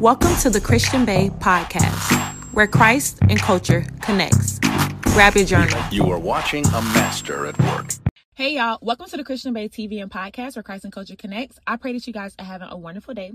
Welcome to the Christian Bae podcast, where Christ and culture connects. Grab your journal. You are watching a master at work. Hey y'all, welcome to the Christian Bae TV and podcast where Christ and culture connects. I pray that you guys are having a wonderful day.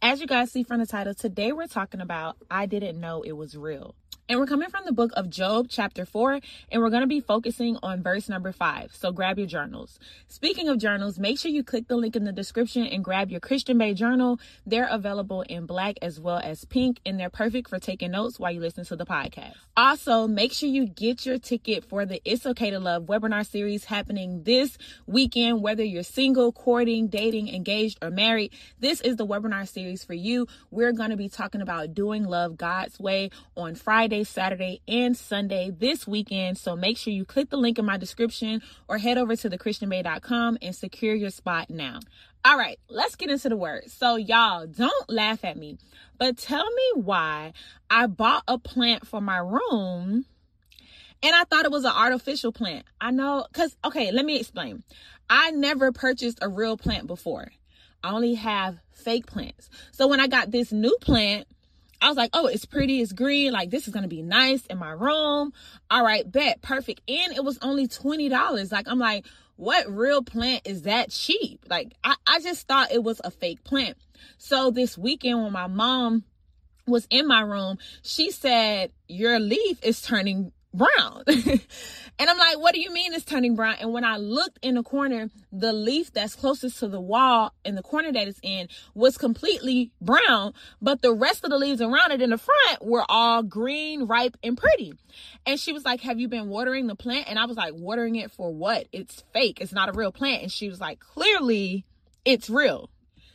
As you guys see from the title, today we're talking about I didn't know it was real. And we're coming from the book of Job, chapter 4, and we're going to be focusing on verse number 5. So grab your journals. Speaking of journals, make sure you click the link in the description and grab your Christian Bae journal. They're available in black as well as pink, and they're perfect for taking notes while you listen to the podcast. Also, make sure you get your ticket for the It's Okay to Love webinar series happening this weekend, whether you're single, courting, dating, engaged, or married. This is the webinar series for you. We're going to be talking about doing love God's way on Friday Friday, Saturday, and Sunday this weekend. So make sure you click the link in my description or head over to thechristianbae.com and secure your spot now. All right, let's get into the word. So, y'all, don't laugh at me, but tell me why I bought a plant for my room and I thought it was an artificial plant. I know, because, okay, let me explain. I never purchased a real plant before, I only have fake plants. So, when I got this new plant, I was like, oh, it's pretty, it's green. Like, this is gonna be nice in my room. All right, bet, perfect. And it was only $20. Like, I'm like, what real plant is that cheap? Like, I, I just thought it was a fake plant. So this weekend when my mom was in my room, she said, Your leaf is turning brown. and I'm like, what do you mean it's turning brown? And when I looked in the corner, the leaf that's closest to the wall in the corner that it's in was completely brown, but the rest of the leaves around it in the front were all green, ripe, and pretty. And she was like, Have you been watering the plant? And I was like, Watering it for what? It's fake. It's not a real plant. And she was like, Clearly, it's real.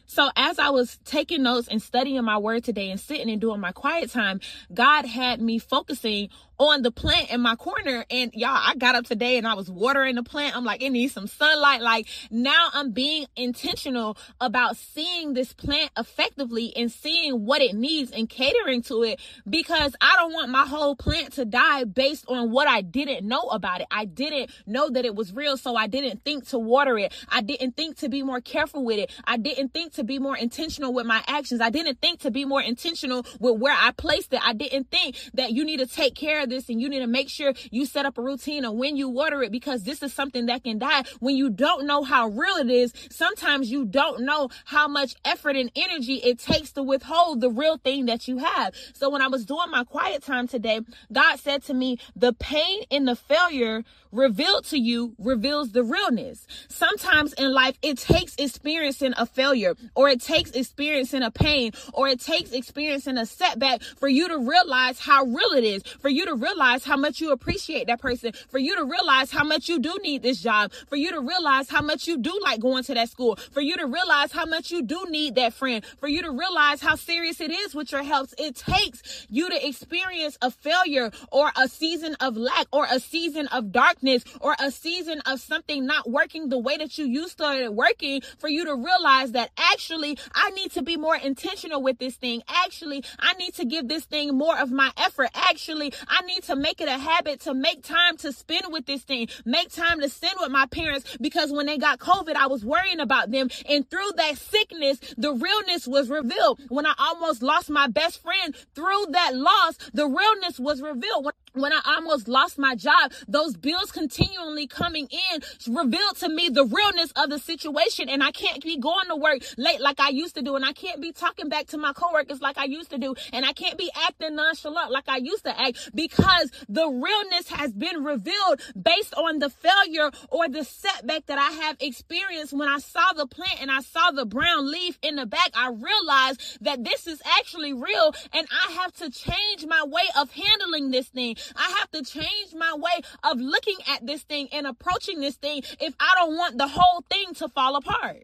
So as I was taking notes and studying my word today and sitting and doing my quiet time, God had me focusing on the plant in my corner. And y'all, I got up today and I was watering the plant. I'm like, it needs some sunlight. Like now I'm being intentional about seeing this plant effectively and seeing what it needs and catering to it because I don't want my whole plant to die based on what I didn't know about it. I didn't know that it was real. So I didn't think to water it. I didn't think to be more careful with it. I didn't think to be more intentional with my actions. I didn't think to be more intentional with where I placed it. I didn't think that you need to take care of this and you need to make sure you set up a routine of when you water it because this is something that can die when you don't know how real it is. Sometimes you don't know how much effort and energy it takes to withhold the real thing that you have. So when I was doing my quiet time today, God said to me, the pain and the failure revealed to you reveals the realness. Sometimes in life, it takes experiencing a failure or it takes experiencing a pain or it takes experiencing a setback for you to realize how real it is, for you to realize how much you appreciate that person, for you to realize how much you do need this job, for you to realize how much you do like going to that school, for you to realize how much you do need that friend, for you to realize how serious it is with your health. It takes you to experience a failure or a season of lack or a season of darkness or a season of something not working the way that you used to working for you to realize that actually I need to be more intentional with this thing. Actually, I need to give this thing more of my effort. Actually, I need to make it a habit to make time to spend with this thing, make time to spend with my parents because when they got COVID, I was worrying about them. And through that sickness, the realness was revealed. When I almost lost my best friend through that loss, the realness was revealed. When when I almost lost my job, those bills continually coming in revealed to me the realness of the situation. And I can't be going to work late like I used to do. And I can't be talking back to my coworkers like I used to do. And I can't be acting nonchalant like I used to act because the realness has been revealed based on the failure or the setback that I have experienced when I saw the plant and I saw the brown leaf in the back. I realized that this is actually real and I have to change my way of handling this thing. I have to change my way of looking at this thing and approaching this thing if I don't want the whole thing to fall apart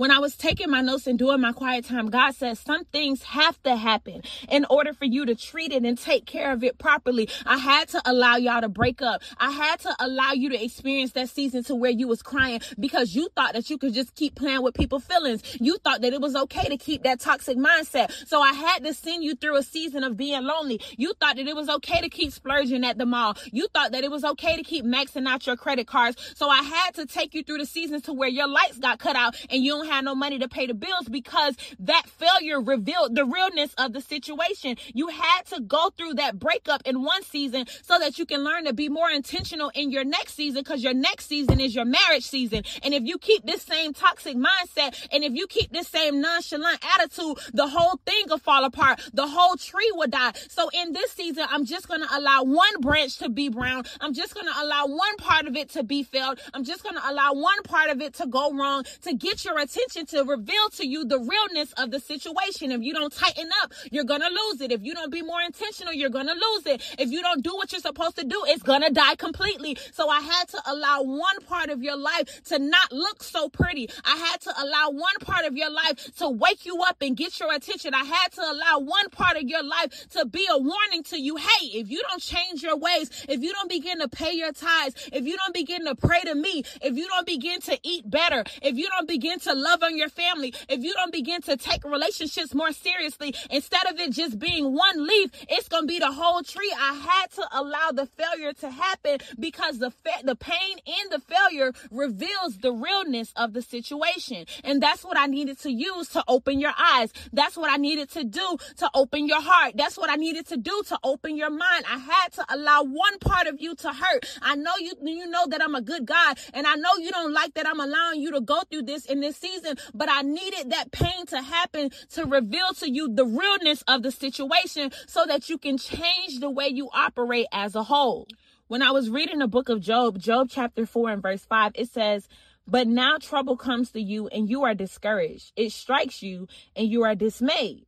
when I was taking my notes and doing my quiet time, God says some things have to happen in order for you to treat it and take care of it properly. I had to allow y'all to break up. I had to allow you to experience that season to where you was crying because you thought that you could just keep playing with people's feelings. You thought that it was okay to keep that toxic mindset. So I had to send you through a season of being lonely. You thought that it was okay to keep splurging at the mall. You thought that it was okay to keep maxing out your credit cards. So I had to take you through the seasons to where your lights got cut out and you don't have no money to pay the bills because that failure revealed the realness of the situation. You had to go through that breakup in one season so that you can learn to be more intentional in your next season because your next season is your marriage season. And if you keep this same toxic mindset and if you keep this same nonchalant attitude, the whole thing will fall apart. The whole tree will die. So in this season, I'm just going to allow one branch to be brown. I'm just going to allow one part of it to be failed. I'm just going to allow one part of it to go wrong to get your attention to reveal to you the realness of the situation. If you don't tighten up, you're going to lose it. If you don't be more intentional, you're going to lose it. If you don't do what you're supposed to do, it's going to die completely. So I had to allow one part of your life to not look so pretty. I had to allow one part of your life to wake you up and get your attention. I had to allow one part of your life to be a warning to you. Hey, if you don't change your ways, if you don't begin to pay your tithes, if you don't begin to pray to me, if you don't begin to eat better, if you don't begin to love on your family, if you don't begin to take relationships more seriously, instead of it just being one leaf, it's going to be the whole tree. I had to allow the failure to happen because the fa- the pain in the failure reveals the realness of the situation. And that's what I needed to use to open your eyes. That's what I needed to do to open your heart. That's what I needed to do to open your mind. I had to allow one part of you to hurt. I know you you know that I'm a good God and I know you don't like that I'm allowing you to go through this in this season, but I needed that pain to happen to reveal to you the realness of the situation so that you can change the way you operate as a whole. When I was reading the book of Job, Job chapter 4 and verse 5, it says, But now trouble comes to you and you are discouraged. It strikes you and you are dismayed.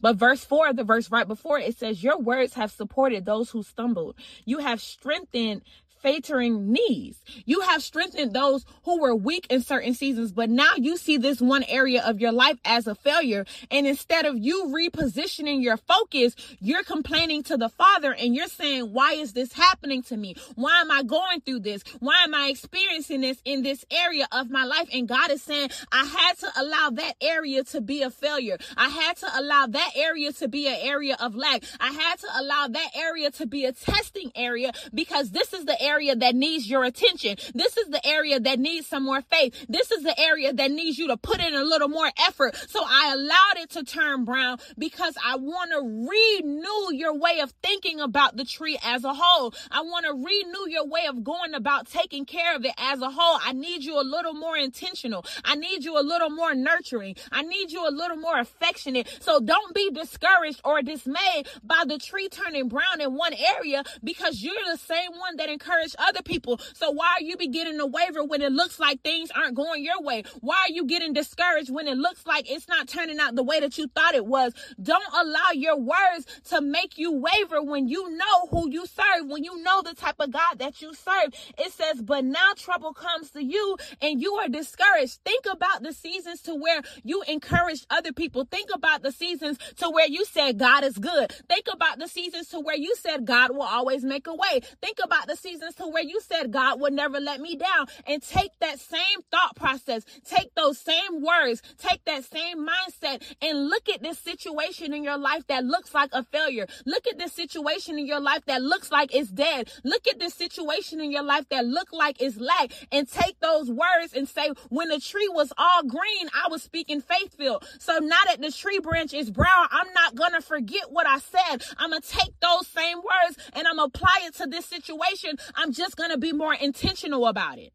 But verse 4, the verse right before it says, Your words have supported those who stumbled. You have strengthened faltering knees. You have strengthened those who were weak in certain seasons, but now you see this one area of your life as a failure. And instead of you repositioning your focus, you're complaining to the Father and you're saying, Why is this happening to me? Why am I going through this? Why am I experiencing this in this area of my life? And God is saying, I had to allow that area to be a failure. I had to allow that area to be an area of lack. I had to allow that area to be a testing area because this is the area area that needs your attention. This is the area that needs some more faith. This is the area that needs you to put in a little more effort. So I allowed it to turn brown because I want to renew your way of thinking about the tree as a whole. I want to renew your way of going about taking care of it as a whole. I need you a little more intentional. I need you a little more nurturing. I need you a little more affectionate. So don't be discouraged or dismayed by the tree turning brown in one area because you're the same one that encouraged encourage other people. So why are you beginning to waver when it looks like things aren't going your way? Why are you getting discouraged when it looks like it's not turning out the way that you thought it was? Don't allow your words to make you waver when you know who you serve, when you know the type of God that you serve. It says, but now trouble comes to you and you are discouraged. Think about the seasons to where you encouraged other people. Think about the seasons to where you said God is good. Think about the seasons to where you said God will always make a way. Think about the seasons to where you said God would never let me down and take that same thought process, take those same words, take that same mindset and look at this situation in your life that looks like a failure. Look at this situation in your life that looks like it's dead. Look at this situation in your life that look like it's lack and take those words and say, when the tree was all green, I was speaking faith filled. So now that the tree branch is brown, I'm not to forget what I said. I'm to take those same words and I'm to apply it to this situation. Just going to be more intentional about it.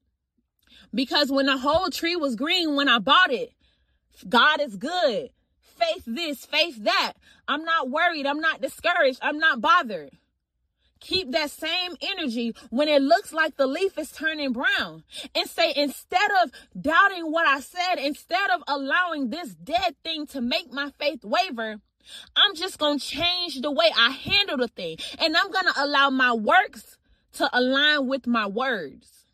Because when the whole tree was green when I bought it, God is good. Faith this, faith that. I'm not worried. I'm not discouraged. I'm not bothered. Keep that same energy when it looks like the leaf is turning brown and say, instead of doubting what I said, instead of allowing this dead thing to make my faith waver, I'm just going to change the way I handle the thing. And I'm going to allow my works to align with my words.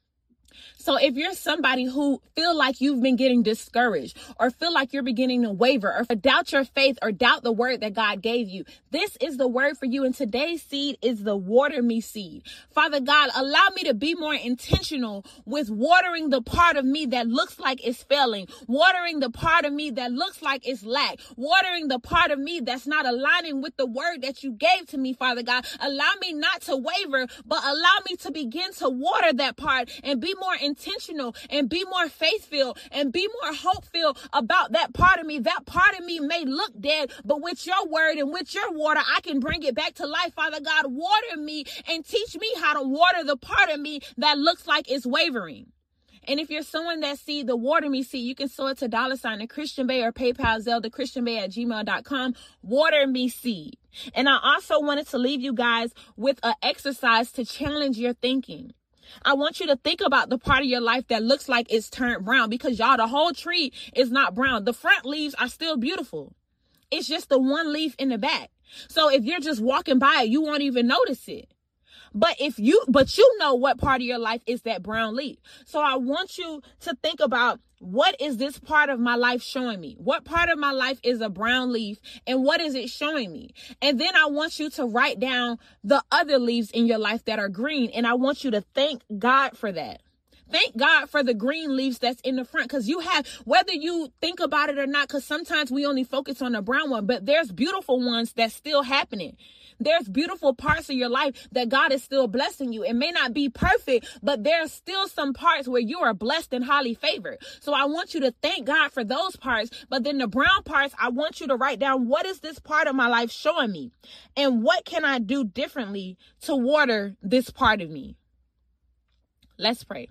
So if you're somebody who feel like you've been getting discouraged or feel like you're beginning to waver or doubt your faith or doubt the word that God gave you, this is the word for you. And today's seed is the water me seed. Father God, allow me to be more intentional with watering the part of me that looks like it's failing, watering the part of me that looks like it's lack, watering the part of me that's not aligning with the word that you gave to me, Father God. Allow me not to waver, but allow me to begin to water that part and be more intentional intentional and be more faith filled and be more hope filled about that part of me. That part of me may look dead, but with your word and with your water, I can bring it back to life. Father God, water me and teach me how to water the part of me that looks like it's wavering. And if you're someone that seed, the water me seed, you can sow it to dollar sign the Christian Bae or PayPal Zelda Christian Bae at gmail.com. Water me seed. And I also wanted to leave you guys with an exercise to challenge your thinking. I want you to think about the part of your life that looks like it's turned brown because y'all, the whole tree is not brown. The front leaves are still beautiful. It's just the one leaf in the back. So if you're just walking by it, you won't even notice it. But if you, but you know what part of your life is that brown leaf. So I want you to think about what is this part of my life showing me? What part of my life is a brown leaf and what is it showing me? And then I want you to write down the other leaves in your life that are green. And I want you to thank God for that thank God for the green leaves that's in the front because you have, whether you think about it or not, because sometimes we only focus on the brown one, but there's beautiful ones that's still happening. There's beautiful parts of your life that God is still blessing you. It may not be perfect, but there's still some parts where you are blessed and highly favored. So I want you to thank God for those parts. But then the brown parts, I want you to write down what is this part of my life showing me? And what can I do differently to water this part of me? Let's pray.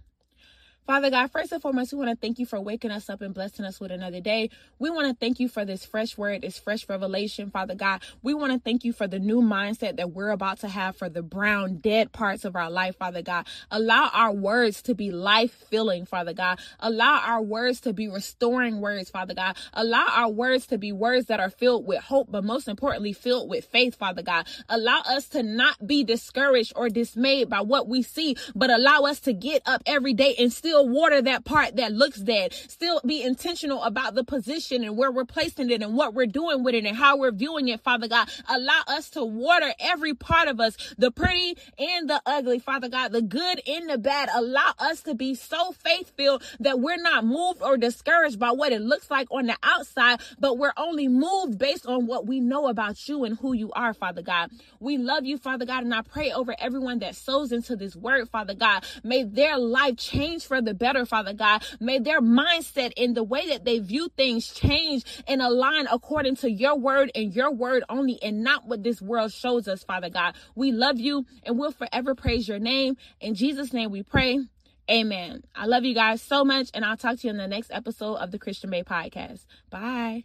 Father God, first and foremost, we want to thank you for waking us up and blessing us with another day. We want to thank you for this fresh word, this fresh revelation, Father God. We want to thank you for the new mindset that we're about to have for the brown, dead parts of our life, Father God. Allow our words to be life filling, Father God. Allow our words to be restoring words, Father God. Allow our words to be words that are filled with hope, but most importantly, filled with faith, Father God. Allow us to not be discouraged or dismayed by what we see, but allow us to get up every day and still still water that part that looks dead. Still be intentional about the position and where we're placing it and what we're doing with it and how we're viewing it, Father God. Allow us to water every part of us, the pretty and the ugly, Father God, the good and the bad. Allow us to be so faith filled that we're not moved or discouraged by what it looks like on the outside, but we're only moved based on what we know about you and who you are, Father God. We love you, Father God, and I pray over everyone that sows into this word, Father God. May their life change for the better, Father God. May their mindset in the way that they view things change and align according to your word and your word only and not what this world shows us, Father God. We love you and we'll forever praise your name. In Jesus' name we pray. Amen. I love you guys so much, and I'll talk to you in the next episode of the Christian Bae Podcast. Bye.